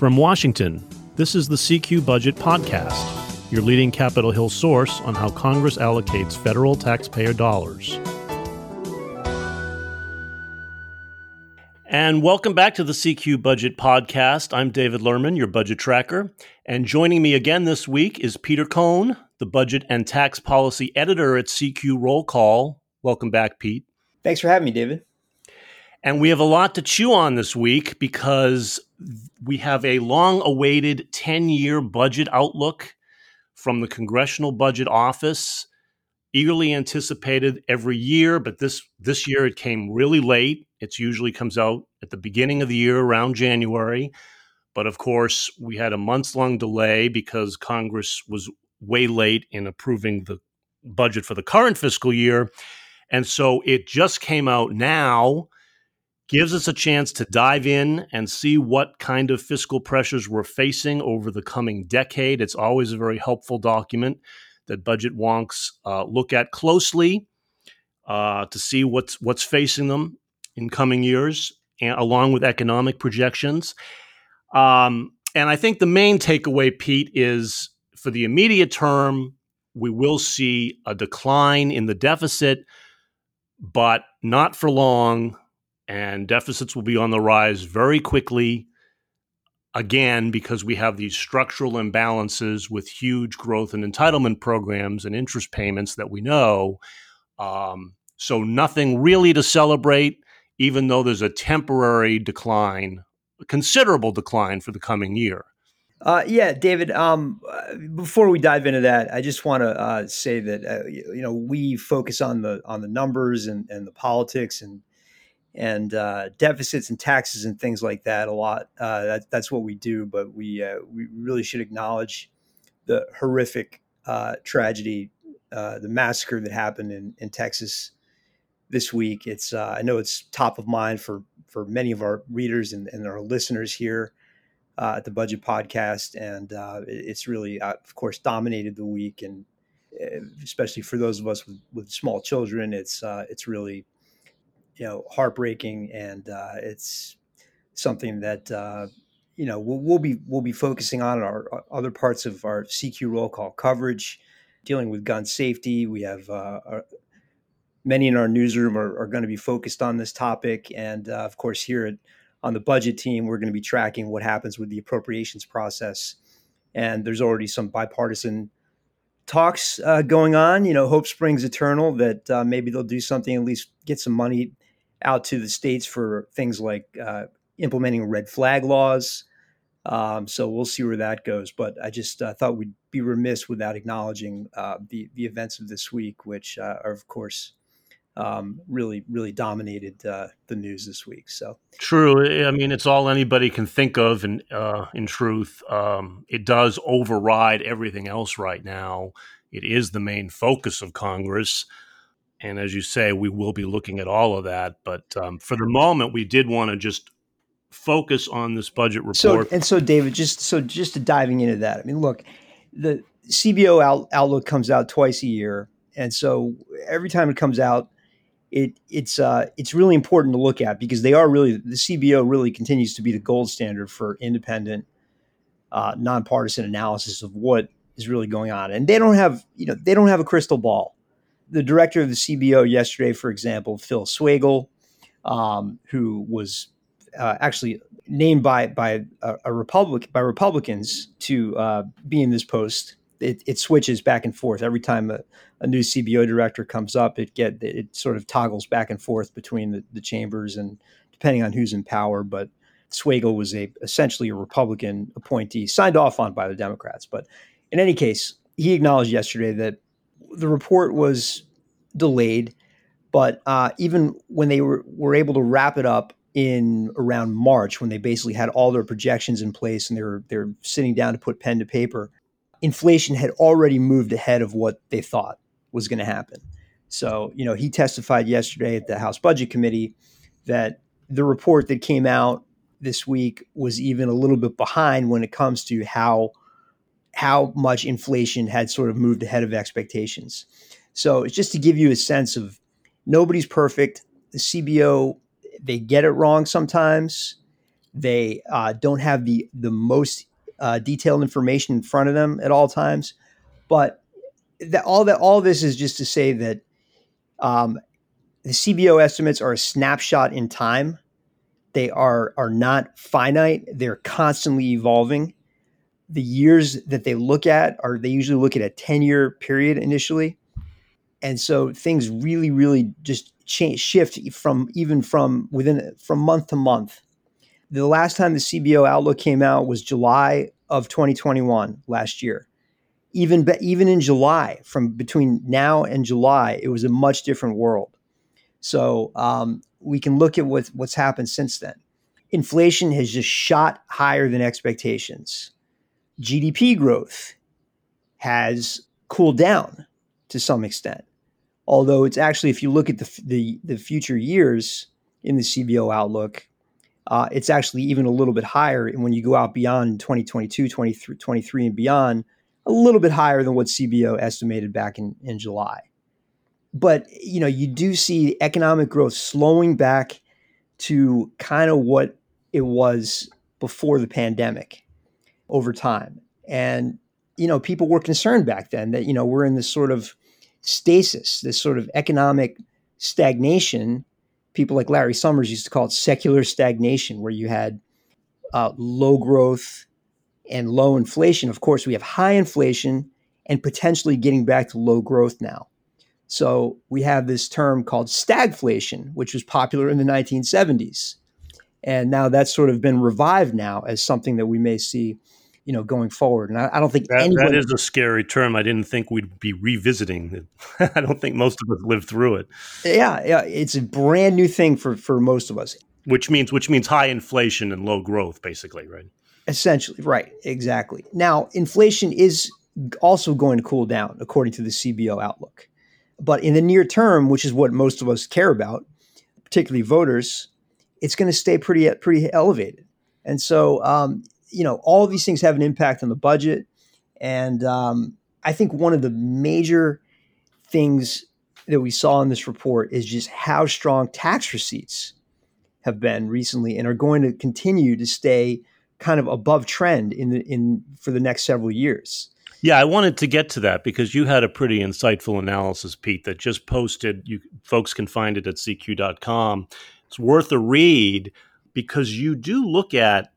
From Washington, this is the CQ Budget Podcast, your leading Capitol Hill source on how Congress allocates federal taxpayer dollars. And welcome back to the CQ Budget Podcast. I'm David Lerman, your budget tracker. And joining me again this week is Peter Cohn, the budget and tax policy editor at CQ Roll Call. Welcome back, Pete. Thanks for having me, David. And we have a lot to chew on this week because we have a long awaited 10 year budget outlook from the Congressional Budget Office, eagerly anticipated every year, but this, this year it came really late. It usually comes out at the beginning of the year around January. But of course, we had a months long delay because Congress was way late in approving the budget for the current fiscal year. And so it just came out now gives us a chance to dive in and see what kind of fiscal pressures we're facing over the coming decade. It's always a very helpful document that budget wonks uh, look at closely uh, to see what's what's facing them in coming years, and, along with economic projections. Um, and I think the main takeaway, Pete, is for the immediate term, we will see a decline in the deficit, but not for long and deficits will be on the rise very quickly again because we have these structural imbalances with huge growth and entitlement programs and interest payments that we know. Um, so, nothing really to celebrate, even though there's a temporary decline, a considerable decline for the coming year. Uh, yeah, David. Um, before we dive into that, I just want to uh, say that uh, you know we focus on the on the numbers and, and the politics and and uh, deficits and taxes and things like that a lot. Uh, that, that's what we do, but we uh, we really should acknowledge the horrific uh, tragedy, uh, the massacre that happened in, in Texas this week. It's uh, I know it's top of mind for for many of our readers and, and our listeners here at the Budget Podcast, and it's really, of course, dominated the week, and especially for those of us with, with small children, it's it's really you know heartbreaking, and uh, it's something that uh, you know we'll, we'll, be we'll be focusing on our uh, other parts of our CQ roll call coverage, dealing with gun safety. We have uh, our, many in our newsroom are, are, going to be focused on this topic, and uh, of course here at, on the budget team, we're going to be tracking what happens with the appropriations process. And there's already some bipartisan talks uh, going on. You know, hope springs eternal that uh, maybe they'll do something, at least get some money out to the states for things like uh, implementing red flag laws. Um, so we'll see where that goes. But I just uh, thought we'd be remiss without acknowledging uh, the the events of this week, which uh, are of course um, really really dominated uh, the news this week. So true. I mean, it's all anybody can think of, and uh, in truth, um, it does override everything else right now. It is the main focus of Congress. And as you say, we will be looking at all of that. But um, for the moment, we did want to just focus on this budget report. So, and so, David, just so just diving into that, I mean, look, the CBO out, outlook comes out twice a year, and so every time it comes out, it it's uh, it's really important to look at because they are really the CBO really continues to be the gold standard for independent, uh, nonpartisan analysis of what is really going on, and they don't have you know they don't have a crystal ball the director of the CBO yesterday, for example, Phil Swagel, um, who was uh, actually named by by a, a, Republic by Republicans to uh, be in this post. It, it, switches back and forth every time a, a, new CBO director comes up. It get it sort of toggles back and forth between the, the chambers and depending on who's in power. But Swagel was a essentially a Republican appointee signed off on by the Democrats. But in any case, he acknowledged yesterday that the report was delayed, but uh, even when they were, were able to wrap it up in around March, when they basically had all their projections in place and they were they're sitting down to put pen to paper, inflation had already moved ahead of what they thought was going to happen. So, you know, he testified yesterday at the House Budget Committee that the report that came out this week was even a little bit behind when it comes to how how much inflation had sort of moved ahead of expectations. So it's just to give you a sense of nobody's perfect. The CBO, they get it wrong sometimes. They uh, don't have the the most uh, detailed information in front of them at all times. But that, all that all this is just to say that um, the CBO estimates are a snapshot in time. They are are not finite. They're constantly evolving. The years that they look at are they usually look at a 10 year period initially. And so things really, really just change shift from even from within from month to month. The last time the CBO outlook came out was July of 2021 last year. Even even in July, from between now and July, it was a much different world. So um, we can look at what, what's happened since then. Inflation has just shot higher than expectations. GDP growth has cooled down to some extent. Although it's actually, if you look at the, the, the future years in the CBO outlook, uh, it's actually even a little bit higher. And when you go out beyond 2022, 23, 23 and beyond, a little bit higher than what CBO estimated back in, in July but you know you do see economic growth slowing back to kind of what it was before the pandemic over time and you know people were concerned back then that you know we're in this sort of stasis this sort of economic stagnation. People like larry summers used to call it secular stagnation where you had uh, low growth and low inflation. Of course we have high inflation and potentially getting back to low growth now. So we have this term called stagflation, which was popular in the 1970s. And now that's sort of been revived now as something that we may see, you know, going forward. And I, I don't think that, anyone, that is a scary term. I didn't think we'd be revisiting it. I don't think most of us lived through it. Yeah, yeah, it's a brand new thing for for most of us. Which means which means high inflation and low growth, basically, right? Essentially, right, exactly. Now, inflation is also going to cool down, according to the CBO outlook. But in the near term, which is what most of us care about, particularly voters, it's going to stay pretty pretty elevated. And so, um, you know, all of these things have an impact on the budget. And um, I think one of the major things that we saw in this report is just how strong tax receipts have been recently and are going to continue to stay kind of above trend in the in for the next several years. Yeah, I wanted to get to that because you had a pretty insightful analysis, Pete, that just posted. You folks can find it at cq.com. It's worth a read because you do look at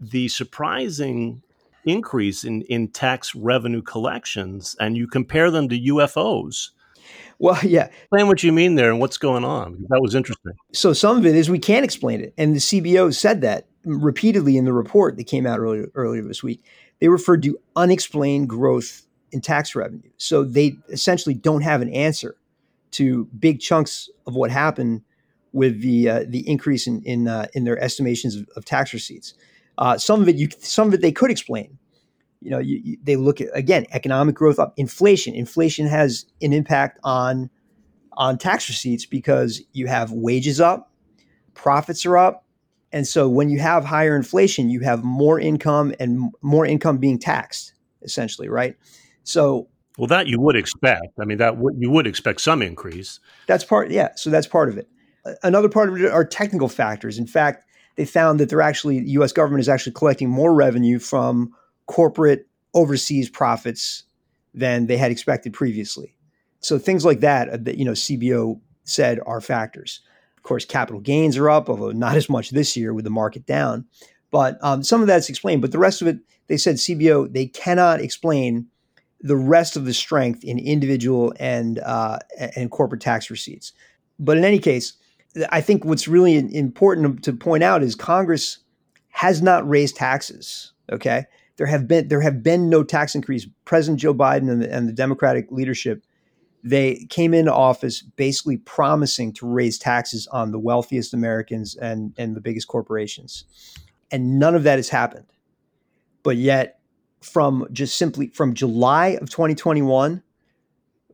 the surprising increase in, in tax revenue collections and you compare them to UFOs. Well, yeah. Explain what you mean there and what's going on. That was interesting. So some of it is we can't explain it. And the CBO said that repeatedly in the report that came out earlier earlier this week they referred to unexplained growth in tax revenue. So they essentially don't have an answer to big chunks of what happened with the uh, the increase in in, uh, in their estimations of, of tax receipts. Uh, some of it you some of it they could explain. You know, you, you, they look at again economic growth up, inflation. Inflation has an impact on on tax receipts because you have wages up, profits are up, and so when you have higher inflation, you have more income and more income being taxed, essentially, right? So well, that you would expect. I mean, that w- you would expect some increase. That's part, yeah. So that's part of it. Another part of it are technical factors. In fact, they found that they're actually the U.S. government is actually collecting more revenue from corporate overseas profits than they had expected previously. So things like that, uh, that you know, CBO said are factors. Of course, capital gains are up, although not as much this year with the market down. But um, some of that's explained. But the rest of it, they said CBO, they cannot explain the rest of the strength in individual and uh, and corporate tax receipts. But in any case, I think what's really important to point out is Congress has not raised taxes. Okay, there have been there have been no tax increase. President Joe Biden and the, and the Democratic leadership they came into office basically promising to raise taxes on the wealthiest Americans and, and the biggest corporations. And none of that has happened. But yet, from just simply from July of 2021,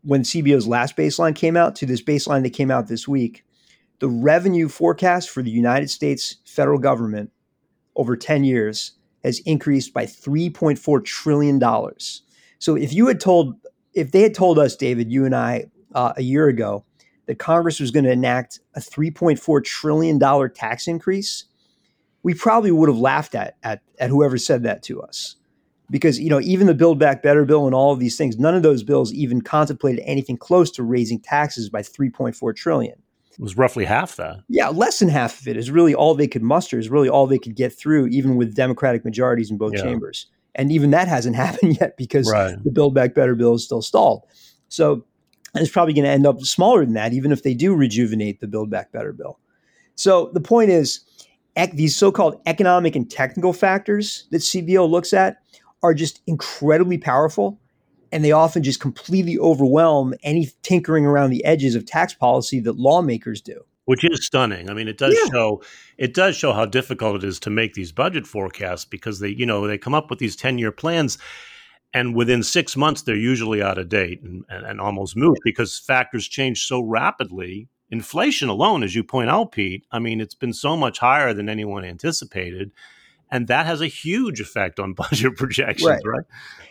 when CBO's last baseline came out, to this baseline that came out this week, the revenue forecast for the United States federal government over 10 years has increased by $3.4 trillion. So if you had told if they had told us, David, you and I, uh, a year ago, that Congress was going to enact a $3.4 trillion tax increase, we probably would have laughed at, at at whoever said that to us. Because you know, even the Build Back Better bill and all of these things, none of those bills even contemplated anything close to raising taxes by 3.4 trillion. It was roughly half that. Yeah, less than half of it is really all they could muster, is really all they could get through, even with Democratic majorities in both yeah. chambers. And even that hasn't happened yet because right. the Build Back Better bill is still stalled. So it's probably going to end up smaller than that, even if they do rejuvenate the Build Back Better bill. So the point is, ec- these so-called economic and technical factors that CBO looks at are just incredibly powerful, and they often just completely overwhelm any tinkering around the edges of tax policy that lawmakers do. Which is stunning. I mean, it does yeah. show it does show how difficult it is to make these budget forecasts because they, you know, they come up with these ten-year plans and within six months they're usually out of date and, and, and, almost moot because factors change so rapidly inflation alone as you point out pete i mean it's been so much higher than anyone anticipated and that has a huge effect on budget projections right, right?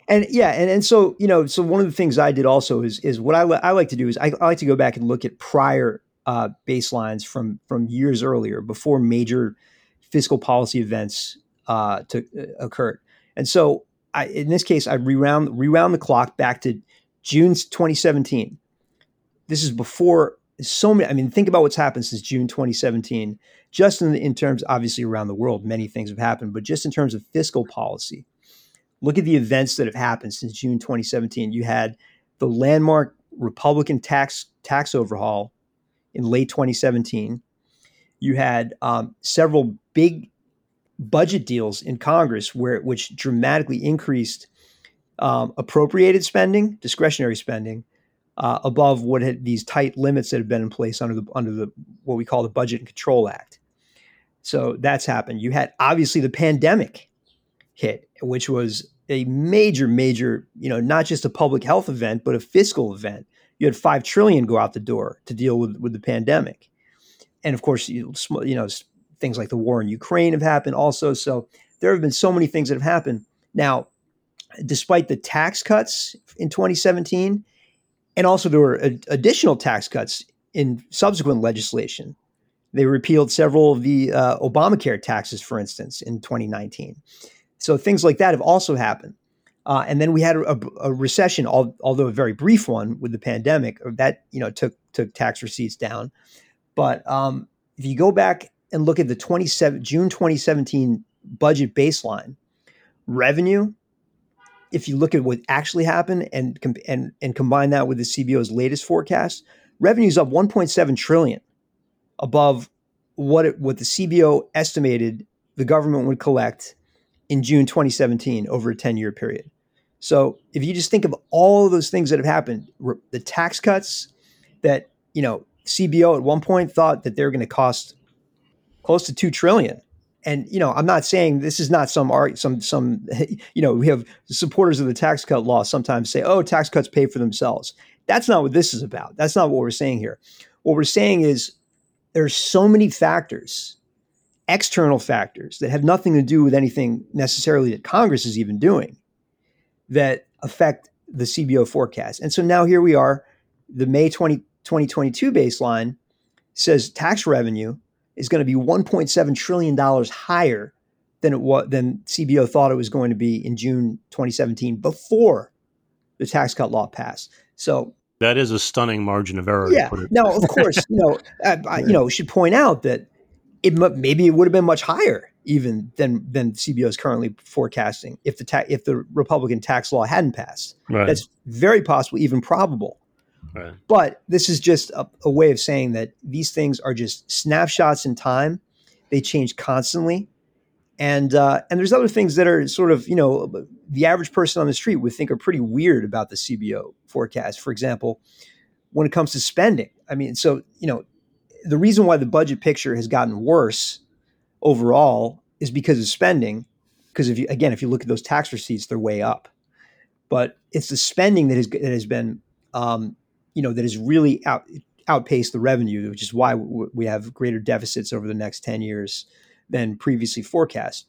and yeah and, and so you know so one of the things i did also is is what i, I like to do is I, I like to go back and look at prior uh, baselines from from years earlier before major fiscal policy events uh, took, uh, occurred and so I, in this case, I rewound rewound the clock back to June 2017. This is before so many. I mean, think about what's happened since June 2017. Just in, in terms, obviously around the world, many things have happened, but just in terms of fiscal policy, look at the events that have happened since June 2017. You had the landmark Republican tax tax overhaul in late 2017. You had um, several big budget deals in Congress where which dramatically increased um, appropriated spending, discretionary spending, uh, above what had these tight limits that have been in place under the under the what we call the Budget and Control Act. So that's happened. You had obviously the pandemic hit, which was a major, major, you know, not just a public health event, but a fiscal event. You had five trillion go out the door to deal with with the pandemic, and of course, you, you know, things like the war in Ukraine have happened also. So there have been so many things that have happened. Now, despite the tax cuts in 2017, and also there were additional tax cuts in subsequent legislation. They repealed several of the uh, Obamacare taxes, for instance, in 2019. So things like that have also happened. Uh, and then we had a, a recession, although a very brief one, with the pandemic. That you know took took tax receipts down. But um, if you go back and look at the 27 June 2017 budget baseline, revenue, if you look at what actually happened and and and combine that with the CBO's latest forecast, revenues up 1.7 trillion above what it, what the CBO estimated the government would collect in June 2017 over a 10 year period. So if you just think of all of those things that have happened, the tax cuts that you know CBO at one point thought that they were going to cost close to two trillion. And you know, I'm not saying this is not some art, some some. You know, we have supporters of the tax cut law sometimes say, "Oh, tax cuts pay for themselves." That's not what this is about. That's not what we're saying here. What we're saying is there's so many factors, external factors that have nothing to do with anything necessarily that Congress is even doing, that affect the CBO forecast. And so now here we are, the May 20, 2022 baseline says tax revenue is going to be 1.7 trillion dollars higher than it was than CBO thought it was going to be in June 2017 before the tax cut law passed. So that is a stunning margin of error. Yeah. Now, of course, you know, I, I, you know, should point out that it maybe it would have been much higher even than than CBO is currently forecasting if the ta- if the Republican tax law hadn't passed. Right. That's very possible, even probable. But this is just a, a way of saying that these things are just snapshots in time. They change constantly. And uh, and there's other things that are sort of you know the average person on the street would think are pretty weird about the CBO forecast. For example, when it comes to spending, I mean, so you know the reason why the budget picture has gotten worse overall is because of spending. Because if you again, if you look at those tax receipts, they're way up. But it's the spending that has that has been um, you know that has really out, outpaced the revenue, which is why we have greater deficits over the next 10 years than previously forecast.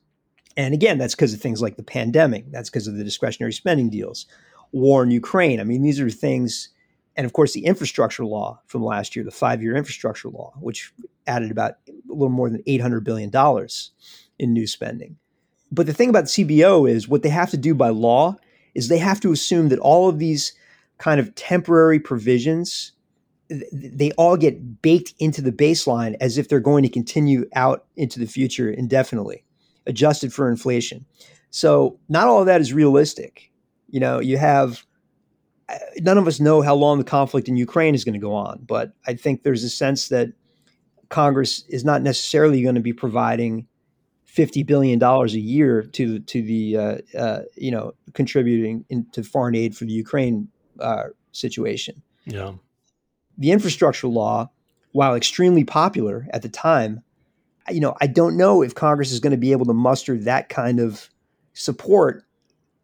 And again, that's because of things like the pandemic. That's because of the discretionary spending deals, war in Ukraine. I mean, these are things, and of course, the infrastructure law from last year, the five year infrastructure law, which added about a little more than $800 billion in new spending. But the thing about CBO is what they have to do by law is they have to assume that all of these kind of temporary provisions they all get baked into the baseline as if they're going to continue out into the future indefinitely, adjusted for inflation. So not all of that is realistic. You know, you have uh, none of us know how long the conflict in Ukraine is going to go on, but I think there's a sense that Congress is not necessarily going to be providing fifty billion dollars a year to to the uh, uh, you know contributing into foreign aid for the Ukraine uh, situation. Yeah, the infrastructure law, while extremely popular at the time, you know I don't know if Congress is going to be able to muster that kind of support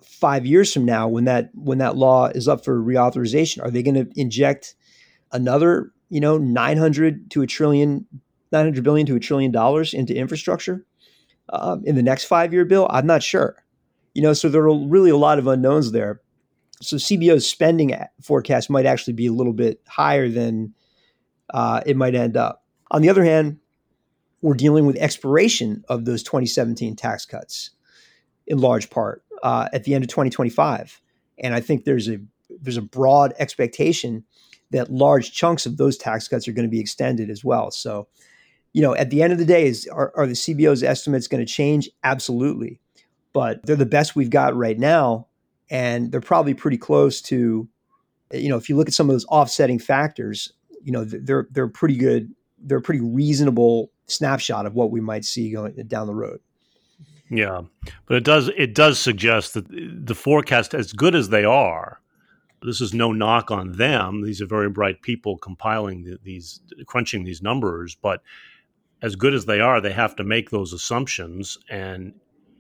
five years from now when that when that law is up for reauthorization. Are they going to inject another you know 900 to a trillion 900 billion to a trillion dollars into infrastructure um, in the next five year bill i'm not sure you know so there are really a lot of unknowns there so cbo's spending forecast might actually be a little bit higher than uh, it might end up on the other hand we're dealing with expiration of those 2017 tax cuts in large part uh, at the end of 2025 and i think there's a there's a broad expectation that large chunks of those tax cuts are going to be extended as well. So, you know, at the end of the day, is are, are the CBO's estimates going to change? Absolutely, but they're the best we've got right now, and they're probably pretty close to, you know, if you look at some of those offsetting factors, you know, they're they're pretty good. They're a pretty reasonable snapshot of what we might see going down the road. Yeah, but it does it does suggest that the forecast, as good as they are, this is no knock on them. These are very bright people compiling the, these, crunching these numbers. But as good as they are, they have to make those assumptions. And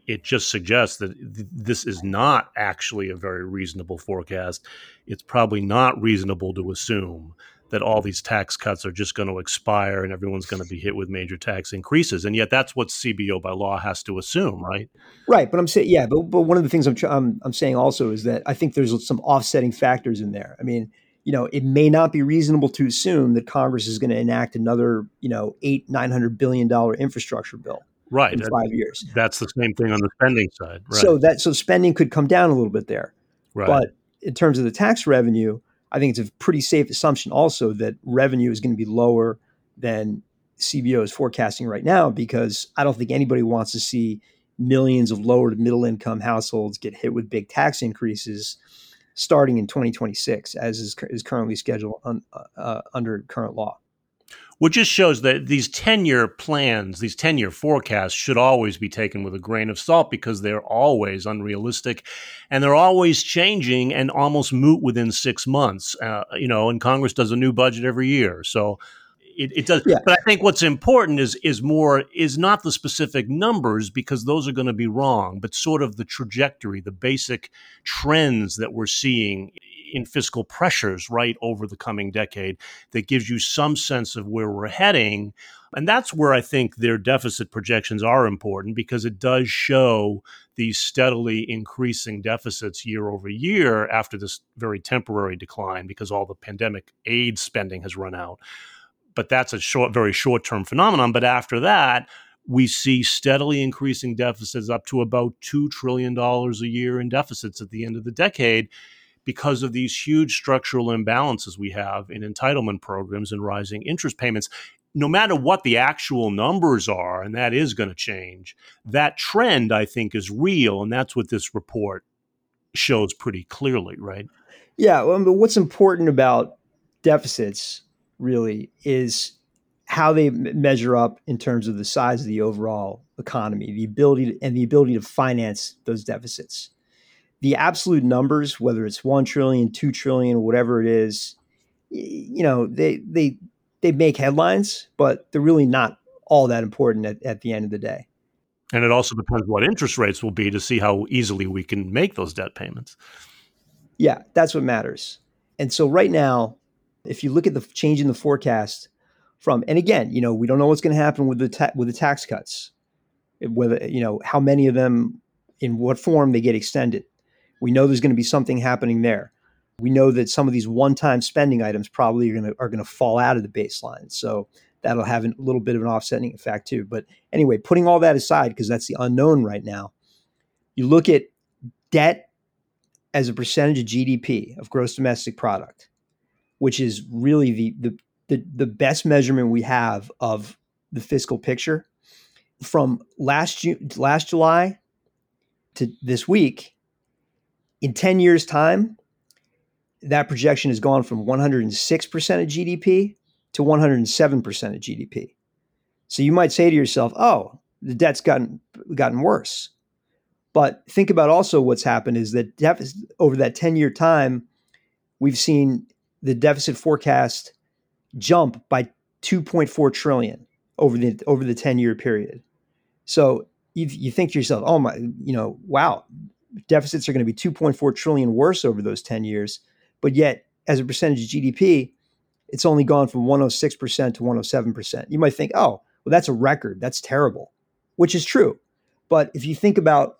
it just suggests that th- this is not actually a very reasonable forecast. It's probably not reasonable to assume that all these tax cuts are just going to expire and everyone's going to be hit with major tax increases. And yet that's what CBO by law has to assume, right? Right. But I'm saying, yeah, but, but one of the things I'm, I'm, I'm saying also is that I think there's some offsetting factors in there. I mean, you know, it may not be reasonable to assume that Congress is going to enact another, you know, eight, nine hundred billion dollar infrastructure bill. Right. In five years. That's the same thing on the spending side. Right. So that so spending could come down a little bit there. Right. But in terms of the tax revenue, I think it's a pretty safe assumption also that revenue is going to be lower than CBO is forecasting right now because I don't think anybody wants to see millions of lower to middle income households get hit with big tax increases starting in 2026, as is, is currently scheduled un, uh, uh under current law which just shows that these 10 year plans, these 10 year forecasts should always be taken with a grain of salt because they're always unrealistic and they're always changing and almost moot within six months. Uh, you know, and Congress does a new budget every year. So it, it does. Yeah. But I think what's important is, is more, is not the specific numbers because those are going to be wrong, but sort of the trajectory, the basic trends that we're seeing in fiscal pressures right over the coming decade that gives you some sense of where we're heading. And that's where I think their deficit projections are important because it does show these steadily increasing deficits year over year after this very temporary decline because all the pandemic aid spending has run out. But that's a short, very short term phenomenon. But after that, we see steadily increasing deficits up to about $2 trillion a year in deficits at the end of the decade because of these huge structural imbalances we have in entitlement programs and rising interest payments. No matter what the actual numbers are, and that is going to change, that trend, I think, is real. And that's what this report shows pretty clearly, right? Yeah. Well, but what's important about deficits really is how they measure up in terms of the size of the overall economy, the ability to, and the ability to finance those deficits the absolute numbers, whether it's one trillion, two trillion, whatever it is, you know, they they they make headlines, but they're really not all that important at, at the end of the day. And it also depends what interest rates will be to see how easily we can make those debt payments. Yeah, that's what matters. And so right now, if you look at the change in the forecast from, and again, you know, we don't know what's going to happen with the ta- with the tax cuts, whether you know how many of them, in what form they get extended. We know there's going to be something happening there. We know that some of these one-time spending items probably are going to are going to fall out of the baseline. So that'll have a little bit of an offsetting effect too. But anyway, putting all that aside, because that's the unknown right now, you look at debt as a percentage of GDP, of gross domestic product, which is really the, the, the, the best measurement we have of the fiscal picture. From last June, last July to this week, in 10 years' time, that projection has gone from 106% of GDP to 107% of GDP. So you might say to yourself, oh, the debt's gotten gotten worse. But think about also what's happened is that deficit over that 10 year time, we've seen the deficit forecast jump by 2.4 trillion over the over the 10 year period. So you, you think to yourself, oh my, you know, wow, deficits are going to be 2.4 trillion worse over those 10 years. But yet, as a percentage of GDP, it's only gone from 106% to 107%. You might think, oh, well, that's a record. That's terrible, which is true. But if you think about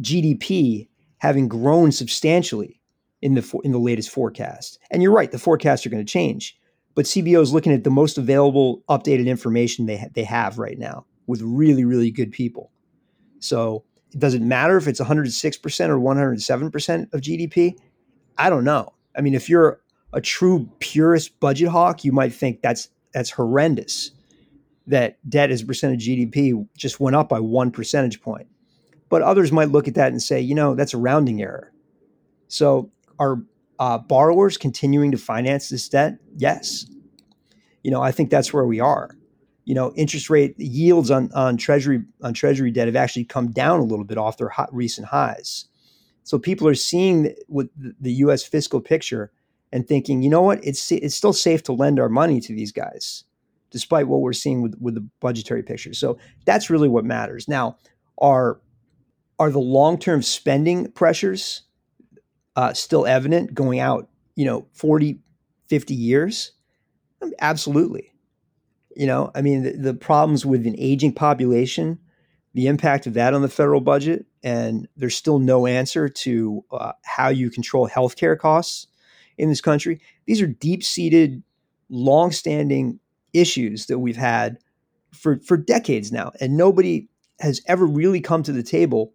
GDP having grown substantially in the in the latest forecast, and you're right, the forecasts are going to change. But CBO is looking at the most available, updated information they ha- they have right now with really, really good people. So it doesn't matter if it's 106% or 107% of GDP. I don't know. I mean, if you're a true purist budget hawk, you might think that's that's horrendous. That debt as a percent of GDP just went up by one percentage point. But others might look at that and say, you know, that's a rounding error. So are uh, borrowers continuing to finance this debt? Yes. You know, I think that's where we are. You know, interest rate yields on on treasury on treasury debt have actually come down a little bit off their hot, recent highs. So people are seeing with the U.S. fiscal picture and thinking, you know what, it's it's still safe to lend our money to these guys, despite what we're seeing with with the budgetary picture. So that's really what matters. Now, are are the long term spending pressures uh, still evident going out, you know, 40, 50 years? Absolutely. You know, I mean, the, the problems with an aging population, the impact of that on the federal budget, and there's still no answer to uh, how you control healthcare costs in this country. These are deep seated, long standing issues that we've had for, for decades now. And nobody has ever really come to the table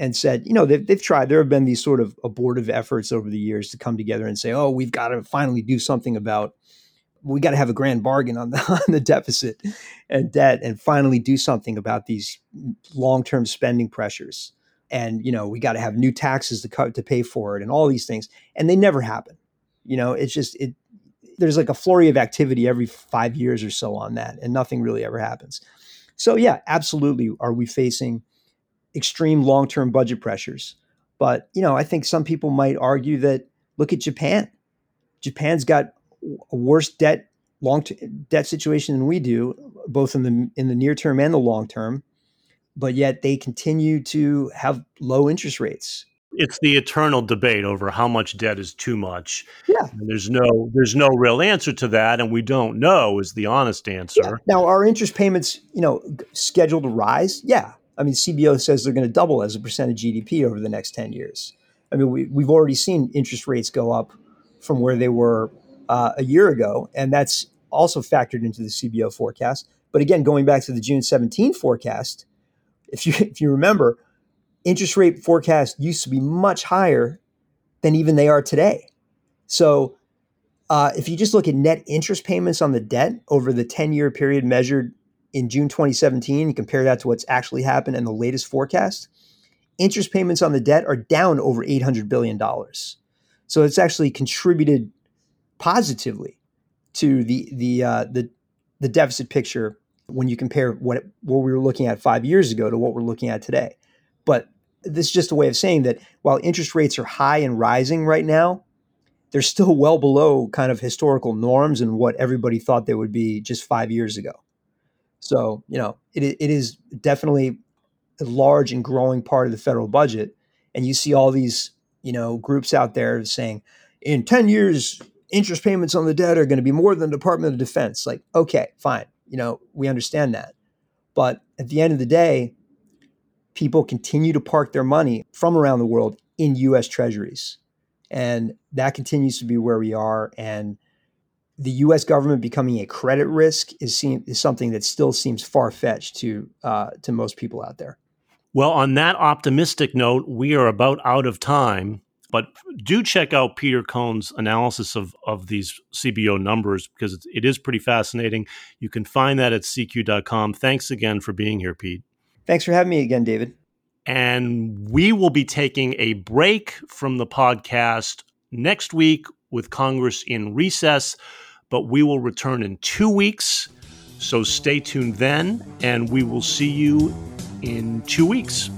and said, you know, they've, they've tried. There have been these sort of abortive efforts over the years to come together and say, oh, we've got to finally do something about, we got to have a grand bargain on the, on the deficit and debt and finally do something about these long term spending pressures. And, you know, we got to have new taxes to, cut, to pay for it and all these things. And they never happen. You know, it's just, it, there's like a flurry of activity every five years or so on that, and nothing really ever happens. So, yeah, absolutely. Are we facing extreme long-term budget pressures. But, you know, I think some people might argue that look at Japan. Japan's got a worse debt long debt situation than we do, both in the in the near term and the long term. But yet they continue to have low interest rates. It's the eternal debate over how much debt is too much. Yeah. And there's no there's no real answer to that, and we don't know is the honest answer. Yeah. Now, our interest payments, you know, scheduled to rise? Yeah, I mean, CBO says they're going to double as a percent of GDP over the next 10 years. I mean, we, we've already seen interest rates go up from where they were uh, a year ago, and that's also factored into the CBO forecast. But again, going back to the June 17 forecast, if you if you remember, interest rate forecast used to be much higher than even they are today. So uh, if you just look at net interest payments on the debt over the 10 year period measured in June 2017, you compare that to what's actually happened in the latest forecast, interest payments on the debt are down over $800 billion. So it's actually contributed positively to the, the, uh, the, the deficit picture when you compare what, what we were looking at five years ago to what we're looking at today. But this is just a way of saying that while interest rates are high and rising right now, they're still well below kind of historical norms and what everybody thought they would be just five years ago. So, you know, it, it is definitely a large and growing part of the federal budget. And you see all these, you know, groups out there saying, in 10 years, interest payments on the debt are going to be more than the Department of Defense. Like, okay, fine. You know, we understand that. But at the end of the day, people continue to park their money from around the world in US treasuries. And that continues to be where we are. And the U.S. government becoming a credit risk is, seem, is something that still seems far fetched to uh, to most people out there. Well, on that optimistic note, we are about out of time. But do check out Peter Cohn's analysis of, of these CBO numbers because it is pretty fascinating. You can find that at CQ.com. Thanks again for being here, Pete. Thanks for having me again, David. And we will be taking a break from the podcast next week with Congress in recess, but we will return in two weeks. So stay tuned then, and we will see you in two weeks.